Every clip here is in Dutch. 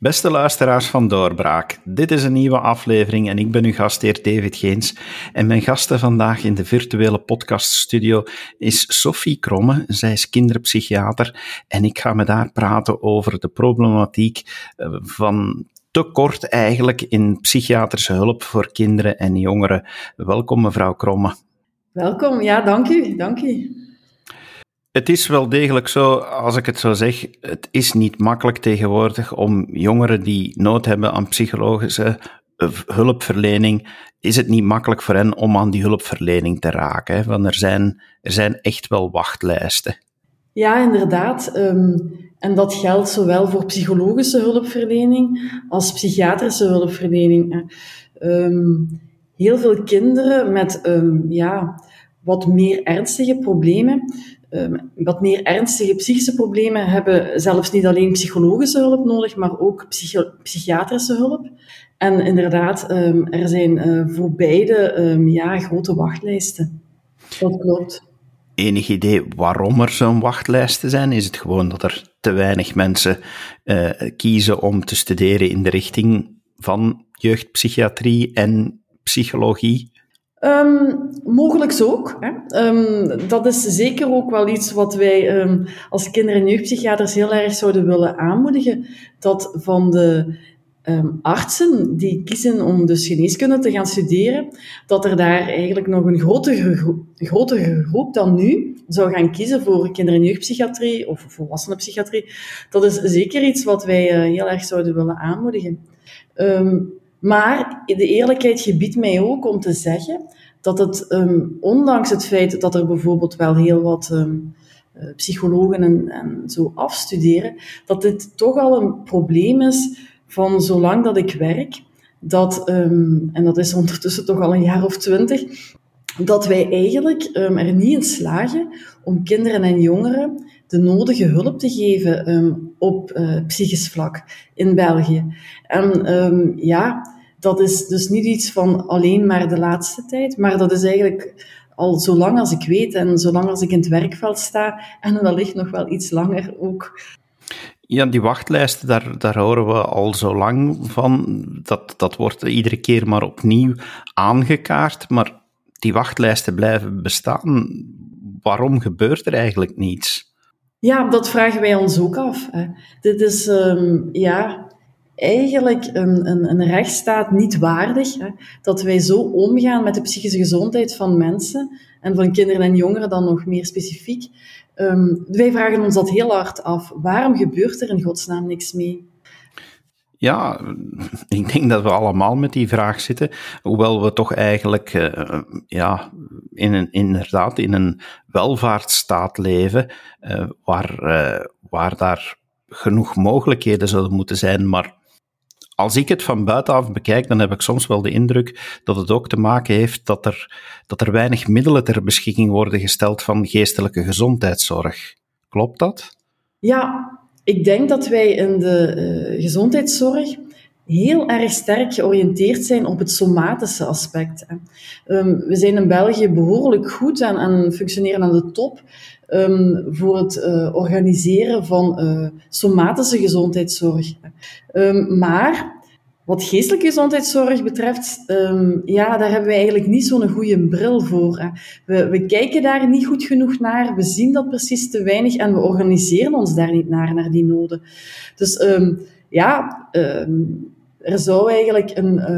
Beste luisteraars van Doorbraak, dit is een nieuwe aflevering en ik ben uw gastheer David Geens. En mijn gasten vandaag in de virtuele podcaststudio is Sophie Kromme. Zij is kinderpsychiater en ik ga met haar praten over de problematiek eh, van tekort eigenlijk in psychiatrische hulp voor kinderen en jongeren. Welkom mevrouw Kromme. Welkom, ja, dank u, dank u. Het is wel degelijk zo, als ik het zo zeg, het is niet makkelijk tegenwoordig om jongeren die nood hebben aan psychologische eh, hulpverlening, is het niet makkelijk voor hen om aan die hulpverlening te raken. Want er zijn, er zijn echt wel wachtlijsten. Ja, inderdaad. Ehm, en dat geldt zowel voor psychologische hulpverlening als psychiatrische hulpverlening. Ehm, heel veel kinderen met um, ja, wat meer ernstige problemen Ehm, wat meer ernstige psychische problemen hebben zelfs niet alleen psychologische hulp nodig, maar ook psychiatrische hulp. En inderdaad, ehm, er zijn uh, voor beide ehm, ja, grote wachtlijsten. Dat klopt. Enig idee waarom er zo'n wachtlijsten zijn? Is het gewoon dat er te weinig mensen uh, kiezen om te studeren in de richting van jeugdpsychiatrie en psychologie? Um, mogelijks ook. Hè. Um, dat is zeker ook wel iets wat wij um, als kinder- en jeugdpsychiaters heel erg zouden willen aanmoedigen. Dat van de artsen die kiezen om dus geneeskunde te gaan studeren, dat er daar eigenlijk nog een grotere, groep, grotere groep dan nu zou gaan kiezen voor kinder- en jeugdpsychiatrie of volwassenenpsychiatrie. Dat is zeker iets wat wij uh, heel erg zouden willen aanmoedigen. Maar de eerlijkheid gebiedt mij ook om te zeggen dat het, um, ondanks het feit dat er bijvoorbeeld wel heel wat um, psychologen en, en, zo afstuderen, dat dit toch al een probleem is van zolang dat ik werk, dat, um, en dat is ondertussen toch al een jaar of twintig, dat wij eigenlijk er niet in slagen om kinderen en jongeren de nodige hulp te geven op uh, psychisch vlak in België. En um, ja, dat is dus niet iets van alleen maar de laatste tijd, maar dat is eigenlijk al zo lang als ik weet en zolang als ik in het werkveld sta en wellicht nog wel iets langer ook. Ja, die wachtlijsten, daar, daar horen we al zo lang van. Dat, dat wordt iedere keer maar opnieuw aangekaart, maar die wachtlijsten blijven bestaan. Waarom gebeurt er eigenlijk niets? Ja, dat vragen wij ons ook af. Hè. Dit is, um, ja, eigenlijk een, een, een rechtsstaat niet waardig. Hè? Dat wij zo omgaan met de psychische gezondheid van mensen en van kinderen en jongeren dan nog meer specifiek. Um, wij vragen ons dat heel hard af. Waarom gebeurt er in godsnaam niks mee? Ja, ik denk dat we allemaal met die vraag zitten. Hoewel we toch eigenlijk uh, ja, in een, inderdaad in een welvaartsstaat leven, uh, waar, uh, waar daar genoeg mogelijkheden zouden moeten zijn, maar als ik het van buitenaf bekijk, dan heb ik soms wel de indruk dat het ook te maken heeft dat er, dat er weinig middelen ter beschikking worden gesteld van geestelijke gezondheidszorg. Klopt dat? Ja, ik denk dat wij in de uh, gezondheidszorg heel erg sterk georiënteerd zijn op het somatische aspect. Um, we zijn in België behoorlijk goed en, en functioneren aan de top um, voor het uh, organiseren van uh, somatische gezondheidszorg. Um, maar wat geestelijke gezondheidszorg betreft, um, ja, daar hebben we eigenlijk niet zo'n goede bril voor. Hè. We, we kijken daar niet goed genoeg naar, we zien dat precies te weinig en we organiseren ons daar niet naar, naar die noden. Dus ja, er zou eigenlijk een,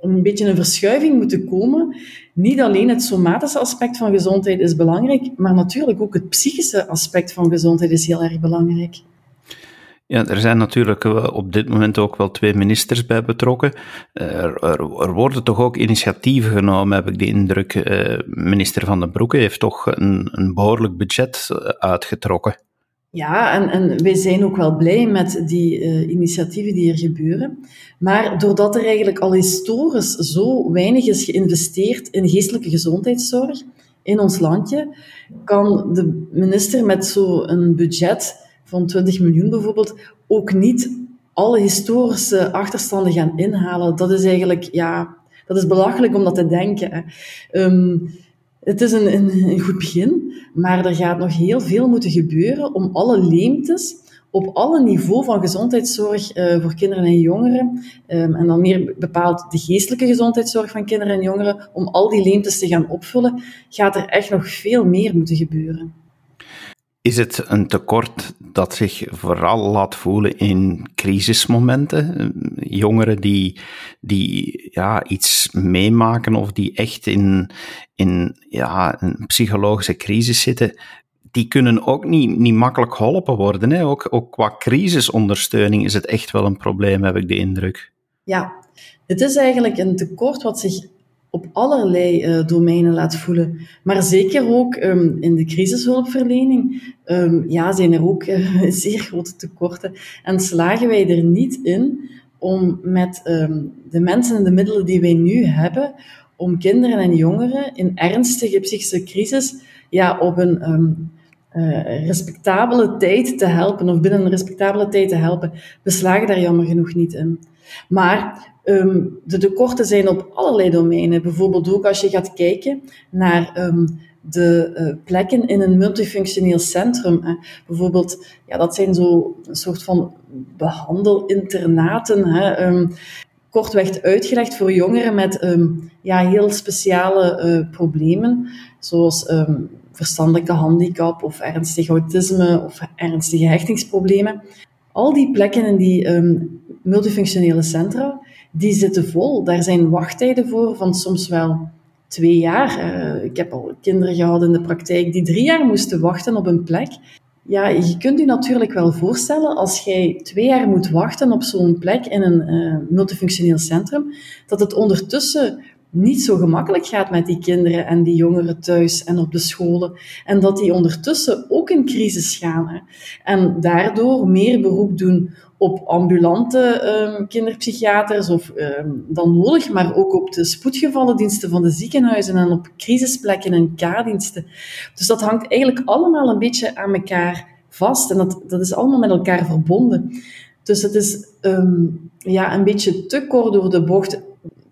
een beetje een verschuiving moeten komen. Niet alleen het somatische aspect van gezondheid is belangrijk, maar natuurlijk ook het psychische aspect van gezondheid is heel erg belangrijk. Ja, er zijn natuurlijk op dit moment ook wel twee ministers bij betrokken. Er, er, worden toch ook initiatieven genomen, heb ik de indruk. Uh, minister Van den Broeke heeft toch een, een behoorlijk budget eh, uitgetrokken. Ja, en, en wij zijn ook wel blij met die initiatieven die er gebeuren. Maar doordat er eigenlijk al historisch zo weinig is geïnvesteerd in geestelijke gezondheidszorg in ons landje, kan de minister met zo'n budget van 20 miljoen bijvoorbeeld ook niet alle historische achterstanden gaan inhalen. Dat is eigenlijk, ja, dat is belachelijk om dat te denken. Um, het is een, een, goed begin, maar er gaat nog heel veel moeten gebeuren om alle leemtes op alle niveau van gezondheidszorg uh, voor kinderen en jongeren, um, en dan meer bepaald de geestelijke gezondheidszorg van kinderen en jongeren, om al die leemtes te gaan opvullen, gaat er echt nog veel meer moeten gebeuren. Is het een tekort dat zich vooral laat voelen in crisismomenten? Jongeren die, die ja, iets meemaken of die echt in, in ja, een psychologische crisis zitten, die kunnen ook niet, niet makkelijk geholpen worden. Hè? Ook, ook qua crisisondersteuning is het echt wel een probleem, heb ik de indruk. Ja, het is eigenlijk een tekort wat zich op allerlei uh, domeinen laat voelen. Maar zeker ook um, in de crisishulpverlening um, ja, zijn er ook uh, zeer grote tekorten. En slagen wij er niet in om met um, de mensen en de middelen die wij nu hebben, om kinderen en jongeren in ernstige psychische crisis ja, op een uh, respectabele tijd te helpen, of binnen een respectabele tijd te helpen. We slagen daar jammer genoeg niet in. Maar um, de tekorten zijn op allerlei domeinen. Bijvoorbeeld ook als je gaat kijken naar um, de uh, plekken in een multifunctioneel centrum. Hè. Bijvoorbeeld, ja, dat zijn zo een soort van behandelinternaten. Hè. Um, kortweg uitgelegd voor jongeren met ja, heel speciale uh, problemen, zoals verstandelijke handicap of ernstig autisme of ernstige hechtingsproblemen. Al die plekken in die multifunctionele centra, die zitten vol. Daar zijn wachttijden voor van soms wel twee jaar. Uh, ik heb al kinderen gehad in de praktijk die drie jaar moesten wachten op een plek. Ja, je kunt je natuurlijk wel voorstellen, als jij twee jaar moet wachten op zo'n plek in een uh, multifunctioneel centrum, dat het ondertussen niet zo gemakkelijk gaat met die kinderen en die jongeren thuis en op de scholen. En dat die ondertussen ook in crisis gaan. En daardoor meer beroep doen op ambulante um, kinderpsychiaters of um, dan nodig, maar ook op de spoedgevallendiensten van de ziekenhuizen en op crisisplekken en K-diensten. Dus dat hangt eigenlijk allemaal een beetje aan elkaar vast en dat, dat is allemaal met elkaar verbonden. Dus het is um, ja, een beetje te kort door de bocht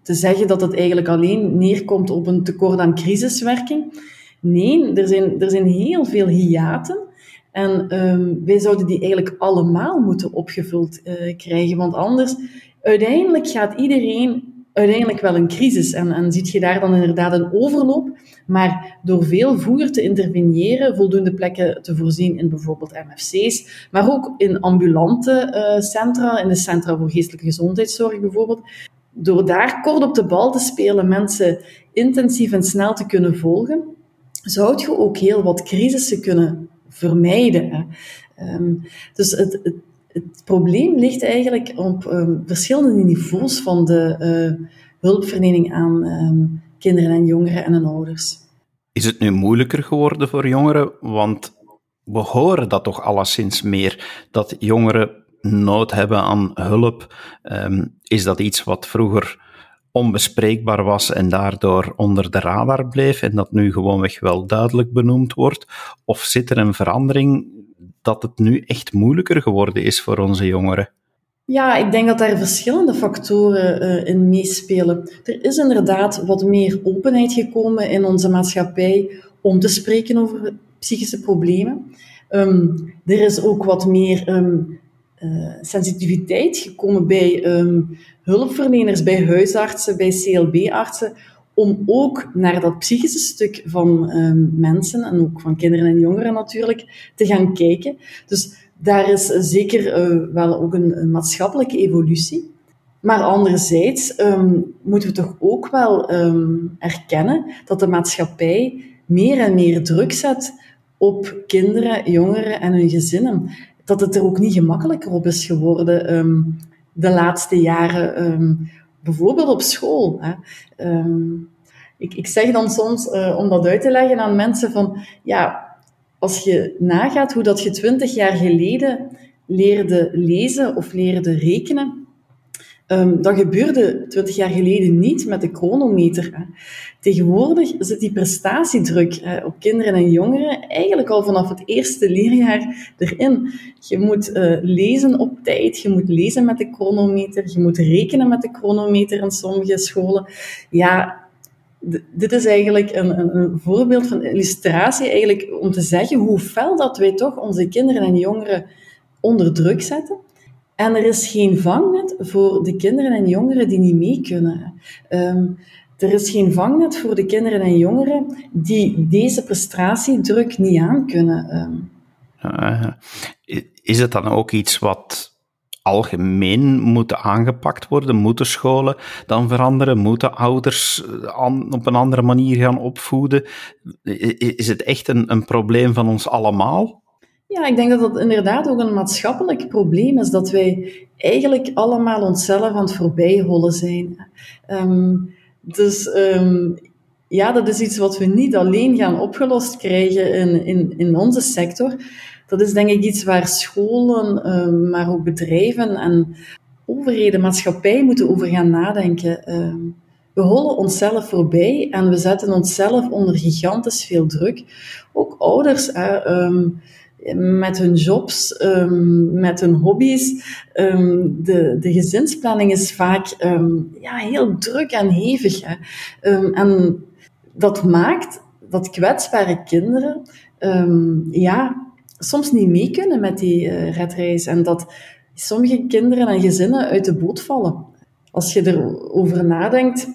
te zeggen dat het eigenlijk alleen neerkomt op een tekort aan crisiswerking. Nee, er zijn, er zijn heel veel hiaten. En um, wij zouden die eigenlijk allemaal moeten opgevuld uh, krijgen. Want anders, uiteindelijk gaat iedereen uiteindelijk wel een crisis. En, en ziet je daar dan inderdaad een overloop. Maar door veel vroeger te interveneren, voldoende plekken te voorzien in bijvoorbeeld MFC's, maar ook in ambulante uh, centra, in de centra voor geestelijke gezondheidszorg bijvoorbeeld, door daar kort op de bal te spelen, mensen intensief en snel te kunnen volgen, zou je ook heel wat crisissen kunnen vermijden. Um, dus het, het, het, probleem ligt eigenlijk op um, verschillende niveaus van de uh, hulpverlening aan um, kinderen en jongeren en ouders. Is het nu moeilijker geworden voor jongeren? Want we horen dat toch alleszins meer, dat jongeren nood hebben aan hulp, um, is dat iets wat vroeger onbespreekbaar was en daardoor onder de radar bleef en dat nu gewoonweg wel duidelijk benoemd wordt? Of zit er een verandering dat het nu echt moeilijker geworden is voor onze jongeren? Ja, ik denk dat daar verschillende factoren uh, in meespelen. Er is inderdaad wat meer openheid gekomen in onze maatschappij om te spreken over psychische problemen. Um, er is ook wat meer um, uh, sensitiviteit gekomen bij um, hulpverleners, bij huisartsen, bij CLB-artsen, om ook naar dat psychische stuk van um, mensen en ook van kinderen en jongeren natuurlijk te gaan kijken. Dus daar is zeker uh, wel ook een, maatschappelijke evolutie. Maar anderzijds um, moeten we toch ook wel erkennen dat de maatschappij meer en meer druk zet op kinderen, jongeren en hun gezinnen dat het er ook niet gemakkelijker op is geworden um, de laatste jaren, um, bijvoorbeeld op school. Hè. Um, ik, ik zeg dan soms, uh, om dat uit te leggen aan mensen, van ja, als je nagaat hoe dat je twintig jaar geleden leerde lezen of leerde rekenen, Um, dat gebeurde twintig jaar geleden niet met de chronometer. Tegenwoordig zit die prestatiedruk op kinderen en jongeren eigenlijk al vanaf het eerste leerjaar erin. Je moet uh, lezen op tijd, je moet lezen met de chronometer, je moet rekenen met de chronometer in sommige scholen. Ja, dit is eigenlijk een, een, een, voorbeeld van illustratie eigenlijk om te zeggen hoe fel dat wij toch onze kinderen en jongeren onder druk zetten. En er is geen vangnet voor de kinderen en jongeren die niet mee kunnen. Ehm, er is geen vangnet voor de kinderen en jongeren die deze prestatiedruk niet aankunnen. Um. Is het dan ook iets wat algemeen moet aangepakt worden? Moeten scholen dan veranderen? Moeten ouders eh, op een andere manier gaan opvoeden? Is het echt een, een probleem van ons allemaal? Ja, ik denk dat dat inderdaad ook een maatschappelijk probleem is, dat wij eigenlijk allemaal onszelf aan het voorbijhollen zijn. Um, dus um, ja, dat is iets wat we niet alleen gaan opgelost krijgen in, in, in onze sector. Dat is denk ik iets waar scholen, um, maar ook bedrijven en overheden, maatschappij moeten over gaan nadenken. We hollen onszelf voorbij en we zetten onszelf onder gigantisch veel druk. Ook ouders. Met hun jobs, um, met hun hobby's. Um, de, de gezinsplanning is vaak um, ja, heel druk en hevig. En dat maakt dat kwetsbare kinderen ja, soms niet mee kunnen met die uh, redreis. En dat sommige kinderen en gezinnen uit de boot vallen. Als je erover nadenkt,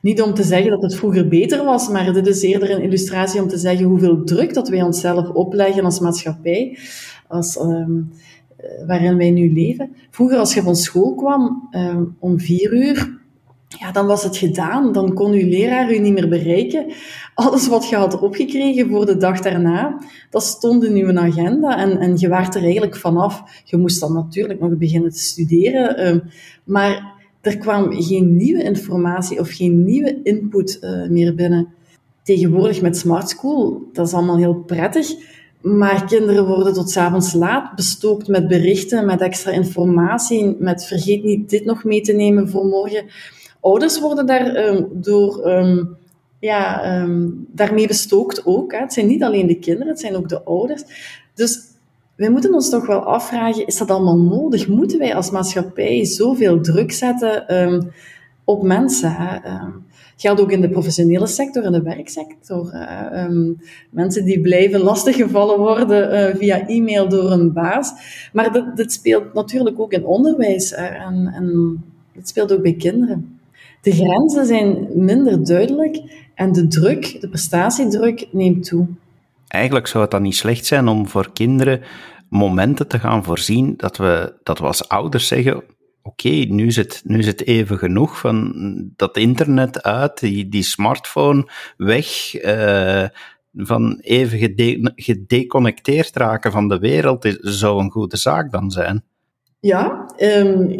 niet om te zeggen dat het vroeger beter was, maar dit is eerder een illustratie om te zeggen hoeveel druk dat wij onszelf opleggen als maatschappij, als, um, waarin wij nu leven. Vroeger, als je van school kwam um, om vier uur, ja, dan was het gedaan. Dan kon uw leraar u niet meer bereiken. Alles wat je had opgekregen voor de dag daarna, dat stond in uw agenda en, en je waart er eigenlijk vanaf. Je moest dan natuurlijk nog beginnen te studeren, um, maar er kwam geen nieuwe informatie of geen nieuwe input uh, meer binnen. Tegenwoordig met Smart School, dat is allemaal heel prettig, maar kinderen worden tot avonds laat bestookt met berichten, met extra informatie, met vergeet niet dit nog mee te nemen voor morgen. Ouders worden daar um, door, um, ja, um, daarmee bestookt ook. Hè. Het zijn niet alleen de kinderen, het zijn ook de ouders. Dus wij moeten ons toch wel afvragen, is dat allemaal nodig? Moeten wij als maatschappij zoveel druk zetten um, op mensen? Hè? Um, geldt ook in de professionele sector, in de werksector. Um, mensen die blijven lastiggevallen worden uh, via e-mail door een baas. Maar dit, dit speelt natuurlijk ook in onderwijs en, en dit speelt ook bij kinderen. De grenzen zijn minder duidelijk en de druk, de prestatiedruk, neemt toe. Eigenlijk zou het dan niet slecht zijn om voor kinderen momenten te gaan voorzien dat we, dat we als ouders zeggen: Oké, nu, is het, nu is het even genoeg van dat internet uit, die, die smartphone weg. Uh, van even gede gedeconnecteerd raken van de wereld zou een goede zaak dan zijn. Ja, um,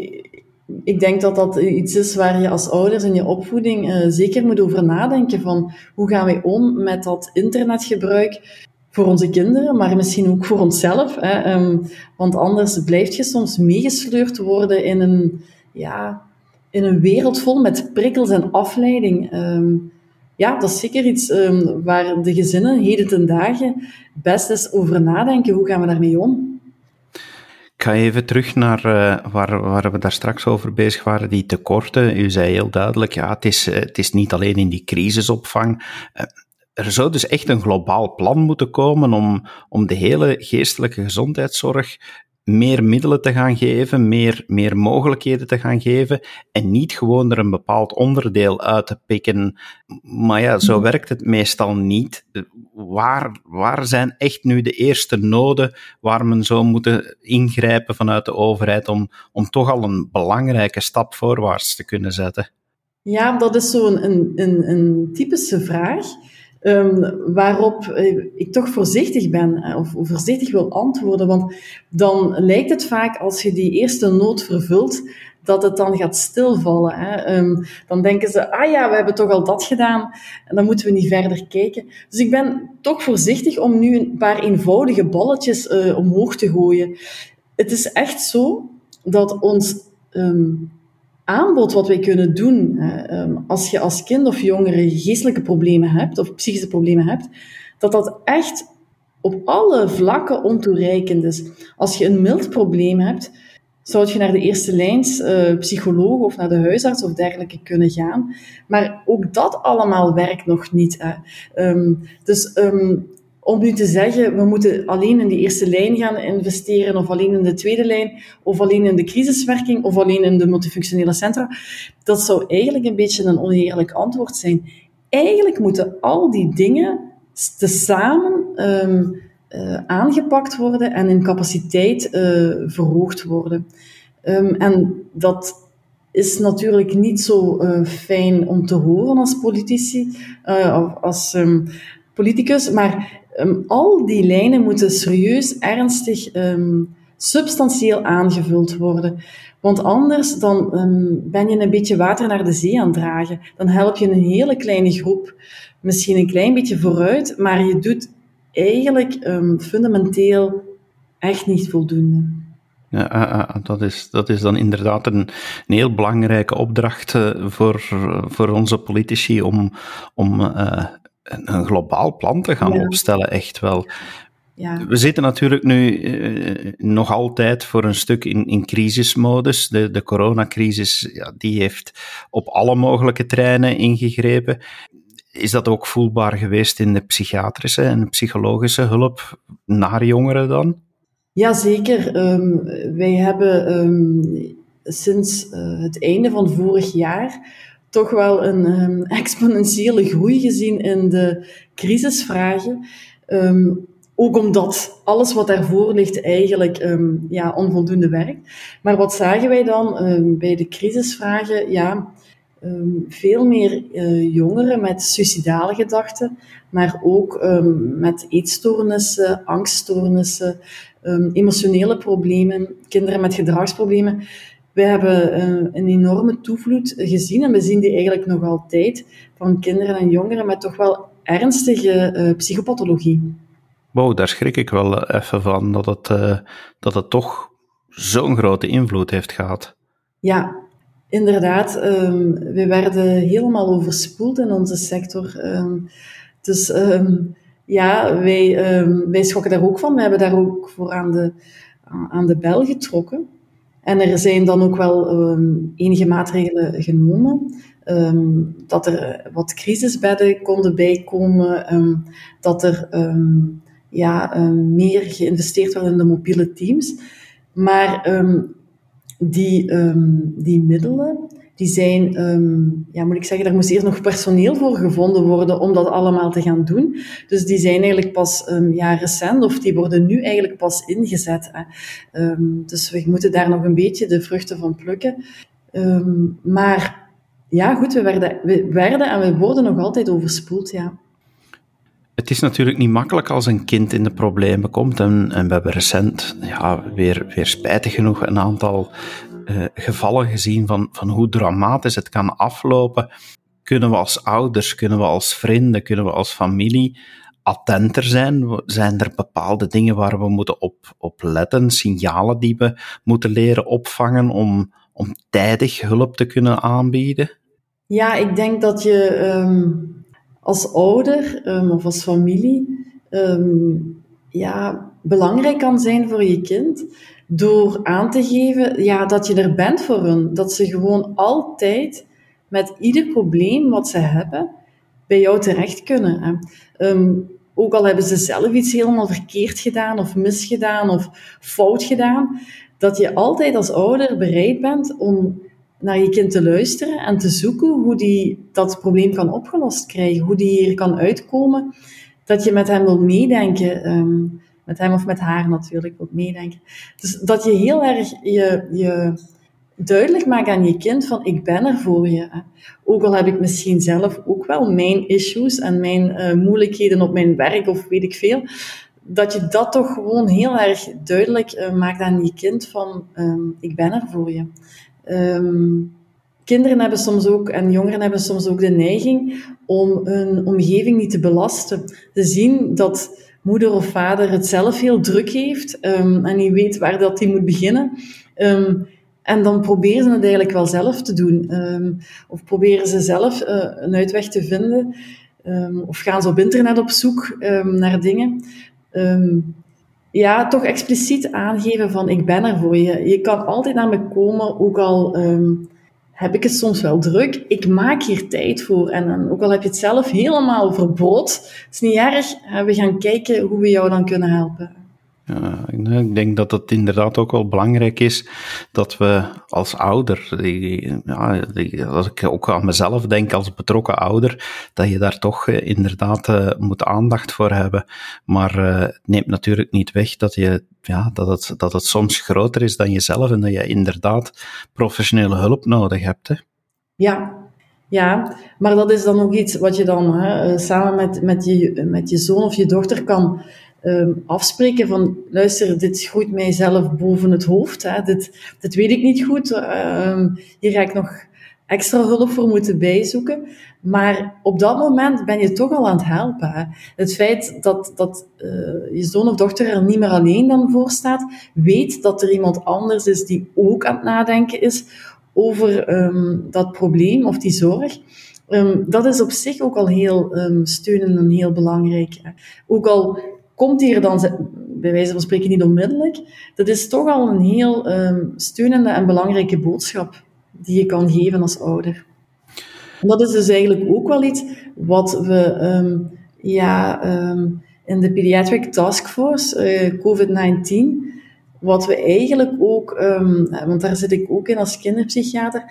ik denk dat dat iets is waar je als ouders in je opvoeding uh, zeker moet over nadenken van hoe gaan wij om met dat internetgebruik voor onze kinderen, maar misschien ook voor onszelf. Hè, um, want anders blijf je soms meegesleurd worden in een, ja, in een wereld vol met prikkels en afleiding. Um, ja, dat is zeker iets um, waar de gezinnen heden ten dagen best eens over nadenken. Hoe gaan we daarmee om? Ik ga even terug naar uh, waar, waar we daar straks over bezig waren, die tekorten. U zei heel duidelijk, ja, het is, het is niet alleen in die crisisopvang. Uh, er zou dus echt een globaal plan moeten komen om, om de hele geestelijke gezondheidszorg meer middelen te gaan geven, meer, meer mogelijkheden te gaan geven en niet gewoon er een bepaald onderdeel uit te pikken. Maar ja, zo mhm. werkt het meestal niet. Waar, waar zijn echt nu de eerste noden waar men zou moeten ingrijpen vanuit de overheid om, om toch al een belangrijke stap voorwaarts te kunnen zetten? Ja, dat is zo'n een, een, een typische vraag. Um, waarop eh, ik toch voorzichtig ben, eh, of voorzichtig wil antwoorden. Want dan lijkt het vaak, als je die eerste nood vervult, dat het dan gaat stilvallen. Hè. Um, dan denken ze, ah ja, we hebben toch al dat gedaan, en dan moeten we niet verder kijken. Dus ik ben toch voorzichtig om nu een paar eenvoudige balletjes uh, omhoog te gooien. Het is echt zo dat ons um, aanbod wat wij kunnen doen ehm, als je als kind of jongere geestelijke problemen hebt of psychische problemen hebt, dat dat echt op alle vlakken ontoereikend is. Als je een mild probleem hebt, zou je naar de eerste lijns uh, psycholoog of naar de huisarts of dergelijke kunnen gaan. Maar ook dat allemaal werkt nog niet. Um, dus um, om nu te zeggen, we moeten alleen in de eerste lijn gaan investeren, of alleen in de tweede lijn, of alleen in de crisiswerking, of alleen in de multifunctionele centra, dat zou eigenlijk een beetje een oneerlijk antwoord zijn. Eigenlijk moeten al die dingen tezamen um, uh, aangepakt worden en in capaciteit uh, verhoogd worden. Um, en dat is natuurlijk niet zo uh, fijn om te horen als politici, of als um, politicus, maar um, al die lijnen moeten serieus, ernstig, um, substantieel aangevuld worden. Want anders dan um, ben je een beetje water naar de zee aan het dragen. Dan help je een hele kleine groep misschien een klein beetje vooruit, maar je doet eigenlijk fundamenteel echt niet voldoende. Ja, ah, ah, ah, dat, is, dat is dan inderdaad een, een heel belangrijke opdracht uh, voor, voor onze politici om, om uh, een, globaal plan te gaan opstellen, echt wel. Ja. We zitten natuurlijk nu uh, nog altijd voor een stuk in, in crisismodus. De, de coronacrisis ja, die heeft op alle mogelijke terreinen ingegrepen. Is dat ook voelbaar geweest in de psychiatrische en psychologische hulp naar jongeren dan? Jazeker. Um, wij hebben um, sinds uh, het einde van vorig jaar toch wel een um, exponentiële groei gezien in de crisisvragen. Um, ook omdat alles wat daarvoor ligt eigenlijk um, ja, onvoldoende werkt. Maar wat zagen wij dan bij de crisisvragen? Ja, veel meer uh, jongeren met suicidale gedachten, maar ook met eetstoornissen, angststoornissen, emotionele problemen, kinderen met gedragsproblemen. Wij hebben uh, een enorme toevloed gezien en we zien die eigenlijk nog altijd van kinderen en jongeren met toch wel ernstige uh, psychopathologie. Wow, daar schrik ik wel even van, dat het, uh, dat het toch zo'n grote invloed heeft gehad. Ja, inderdaad. Um, we werden helemaal overspoeld in onze sector. Um, dus um, ja, wij, wij schokken daar ook van. We hebben daar ook voor aan de, aan de bel getrokken. En er zijn dan ook wel um, enige maatregelen genomen. Um, dat er wat crisisbedden konden bijkomen, um, dat er ja, meer geïnvesteerd werd in de mobiele teams. Maar die, die middelen, die zijn, um, ja, moet ik zeggen, daar moest eerst nog personeel voor gevonden worden om dat allemaal te gaan doen. Dus die zijn eigenlijk pas um, ja, recent, of die worden nu eigenlijk pas ingezet. Hè. Um, dus we moeten daar nog een beetje de vruchten van plukken. maar ja, goed, we werden, we werden en we worden nog altijd overspoeld, ja. Het is natuurlijk niet makkelijk als een kind in de problemen komt. En, en we hebben recent, ja, weer, weer spijtig genoeg, een aantal uh, gevallen gezien van, van hoe dramatisch het kan aflopen. Kunnen we als ouders, kunnen we als vrienden, kunnen we als familie attenter zijn? Zijn er bepaalde dingen waar we moeten op, op letten, signalen die we moeten leren opvangen om, om tijdig hulp te kunnen aanbieden? Ja, ik denk dat je um, als ouder um, of als familie um, ja, belangrijk kan zijn voor je kind door aan te geven ja, dat je er bent voor hun. Dat ze gewoon altijd met ieder probleem wat ze hebben bij jou terecht kunnen. Um, ook al hebben ze zelf iets helemaal verkeerd gedaan of misgedaan of fout gedaan, dat je altijd als ouder bereid bent om naar je kind te luisteren en te zoeken hoe die dat probleem kan opgelost krijgen, hoe die hier kan uitkomen, dat je met hem wil meedenken. Um, met hem of met haar natuurlijk ook meedenken. Dus dat je heel erg je, je duidelijk maakt aan je kind van ik ben er voor je. Ook al heb ik misschien zelf ook wel mijn issues en mijn uh, moeilijkheden op mijn werk of weet ik veel. Dat je dat toch gewoon heel erg duidelijk uh, maakt aan je kind van um, ik ben er voor je. Um, kinderen hebben soms ook, en jongeren hebben soms ook de neiging om hun omgeving niet te belasten. Ze zien dat moeder of vader het zelf heel druk heeft um, en niet weet waar dat hij moet beginnen. Um, en dan proberen ze het eigenlijk wel zelf te doen. Um, of proberen ze zelf uh, een uitweg te vinden. of gaan ze op internet op zoek naar dingen. ja, toch expliciet aangeven van ik ben er voor je. Je kan altijd naar me komen, ook al heb ik het soms wel druk. Ik maak hier tijd voor. En, en ook al heb je het zelf helemaal verbrod, het is niet erg. We gaan kijken hoe we jou dan kunnen helpen. Ja, ik denk dat het inderdaad ook wel belangrijk is dat we als ouder, ja, als ik ook aan mezelf denk als betrokken ouder, dat je daar toch eh, inderdaad moet aandacht voor hebben. Maar het neemt natuurlijk niet weg dat, je, ja, dat, het, dat het soms groter is dan jezelf en dat je inderdaad professionele hulp nodig hebt. Hè? Ja, ja, maar dat is dan ook iets wat je dan hè, samen met, met, je, met je zoon of je dochter kan um, afspreken van, luister, dit groeit mijzelf boven het hoofd, hè. Dit, weet ik niet goed, um, hier ga ik nog extra hulp voor moeten bijzoeken. Maar op dat moment ben je toch al aan het helpen. Hè. Het feit dat, dat uh, je zoon of dochter er niet meer alleen dan voor staat, weet dat er iemand anders is die ook aan het nadenken is over um, dat probleem of die zorg. Dat is op zich ook al heel um, steunend en heel belangrijk. Ook al komt hier dan, bij wijze van spreken, niet onmiddellijk. Dat is toch al een heel um, steunende en belangrijke boodschap die je kan geven als ouder. Dat is dus eigenlijk ook wel iets wat we um, ja, um, in de Pediatric Task Force, uh, COVID-19, wat we eigenlijk ook, want daar zit ik ook in als kinderpsychiater,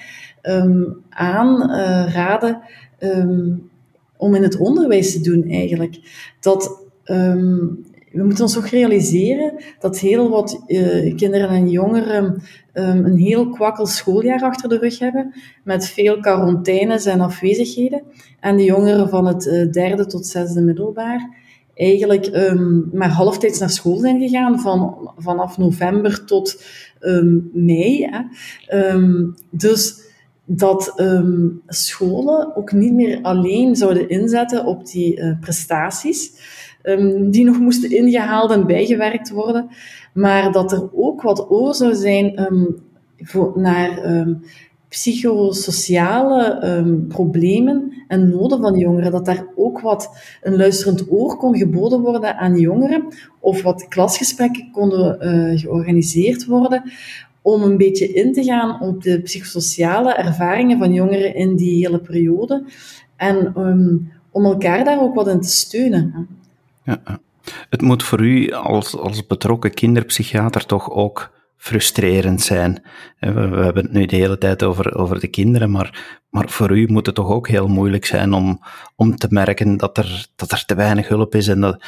aanraden uh, um, om in het onderwijs te doen eigenlijk. Dat Um, we moeten ons ook realiseren dat heel wat uh, kinderen en jongeren um, een heel kwakkel schooljaar achter de rug hebben, met veel quarantaines en afwezigheden. En de jongeren van het uh, derde tot zesde middelbaar eigenlijk um, maar halftijds naar school zijn gegaan, van, vanaf november tot mei. Hè. dus dat scholen ook niet meer alleen zouden inzetten op die uh, prestaties, um, die nog moesten ingehaald en bijgewerkt worden, maar dat er ook wat oor zou zijn um, voor, naar psychosociale problemen en noden van jongeren, dat daar ook wat een luisterend oor kon geboden worden aan jongeren, of wat klasgesprekken konden uh, georganiseerd worden, om een beetje in te gaan op de psychosociale ervaringen van jongeren in die hele periode. En om elkaar daar ook wat in te steunen. Het moet voor u als, als betrokken kinderpsychiater toch ook frustrerend zijn. We, we, hebben het nu de hele tijd over, over de kinderen, maar, maar voor u moet het toch ook heel moeilijk zijn om, om te merken dat er, dat er te weinig hulp is en dat,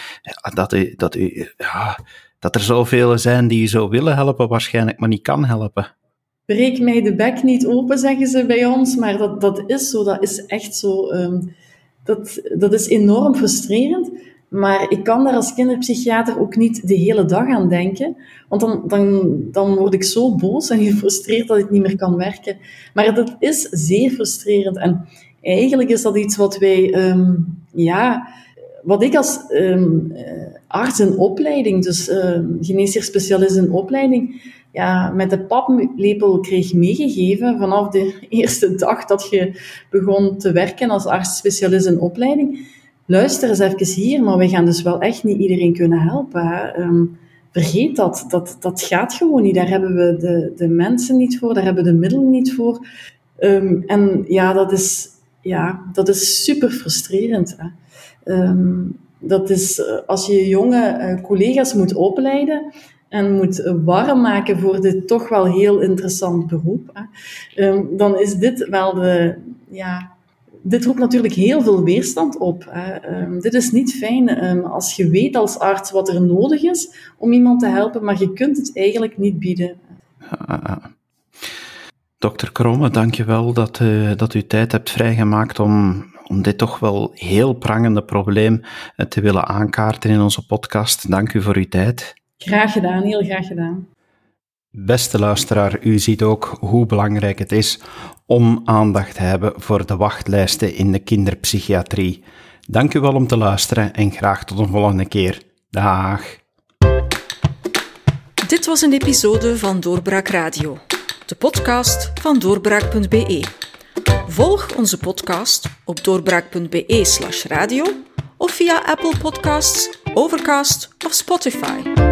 dat u, dat u ja, dat er zoveel zijn die je zo willen helpen, waarschijnlijk, maar niet kan helpen. Breek mij de bek niet open, zeggen ze bij ons, maar dat, dat is zo, dat is echt zo. Um, dat, dat is enorm frustrerend. Maar ik kan daar als kinderpsychiater ook niet de hele dag aan denken. Want dan, dan, dan word ik zo boos en gefrustreerd dat ik niet meer kan werken. Maar dat is zeer frustrerend. En eigenlijk is dat iets wat wij, um, ja, wat ik als um, arts in opleiding, dus uh, geneesheer-specialist in opleiding, ja, met de paplepel kreeg meegegeven vanaf de eerste dag dat je begon te werken als arts-specialist in opleiding. Luister eens even hier, maar we gaan dus wel echt niet iedereen kunnen helpen. Um, vergeet dat. dat. Dat gaat gewoon niet. Daar hebben we de, de mensen niet voor, daar hebben we de middelen niet voor. Um, en ja, dat is, ja, dat is super frustrerend. Hè. Um, dat is eh, als je jonge uh, collega's moet opleiden en moet warm maken voor dit toch wel heel interessant beroep, hè, dan is dit wel de, ja, dit roept natuurlijk heel veel weerstand op. Hè. Um, dit is niet fijn um, als je weet als arts wat er nodig is om iemand te helpen, maar je kunt het eigenlijk niet bieden. Dokter Kromme, dank je wel dat, uh, dat u tijd hebt vrijgemaakt om om dit toch wel heel prangende probleem eh, te willen aankaarten in onze podcast. Dank u voor uw tijd. Graag gedaan, heel graag gedaan. Beste luisteraar, u ziet ook hoe belangrijk het is om aandacht te hebben voor de wachtlijsten in de kinderpsychiatrie. Dank u wel om te luisteren en graag tot een volgende keer. Dag. Dit was een episode van Doorbraak Radio, de podcast van doorbraak.be. Volg onze podcast op doorbraak.be/radio of via Apple Podcasts, Overcast of Spotify.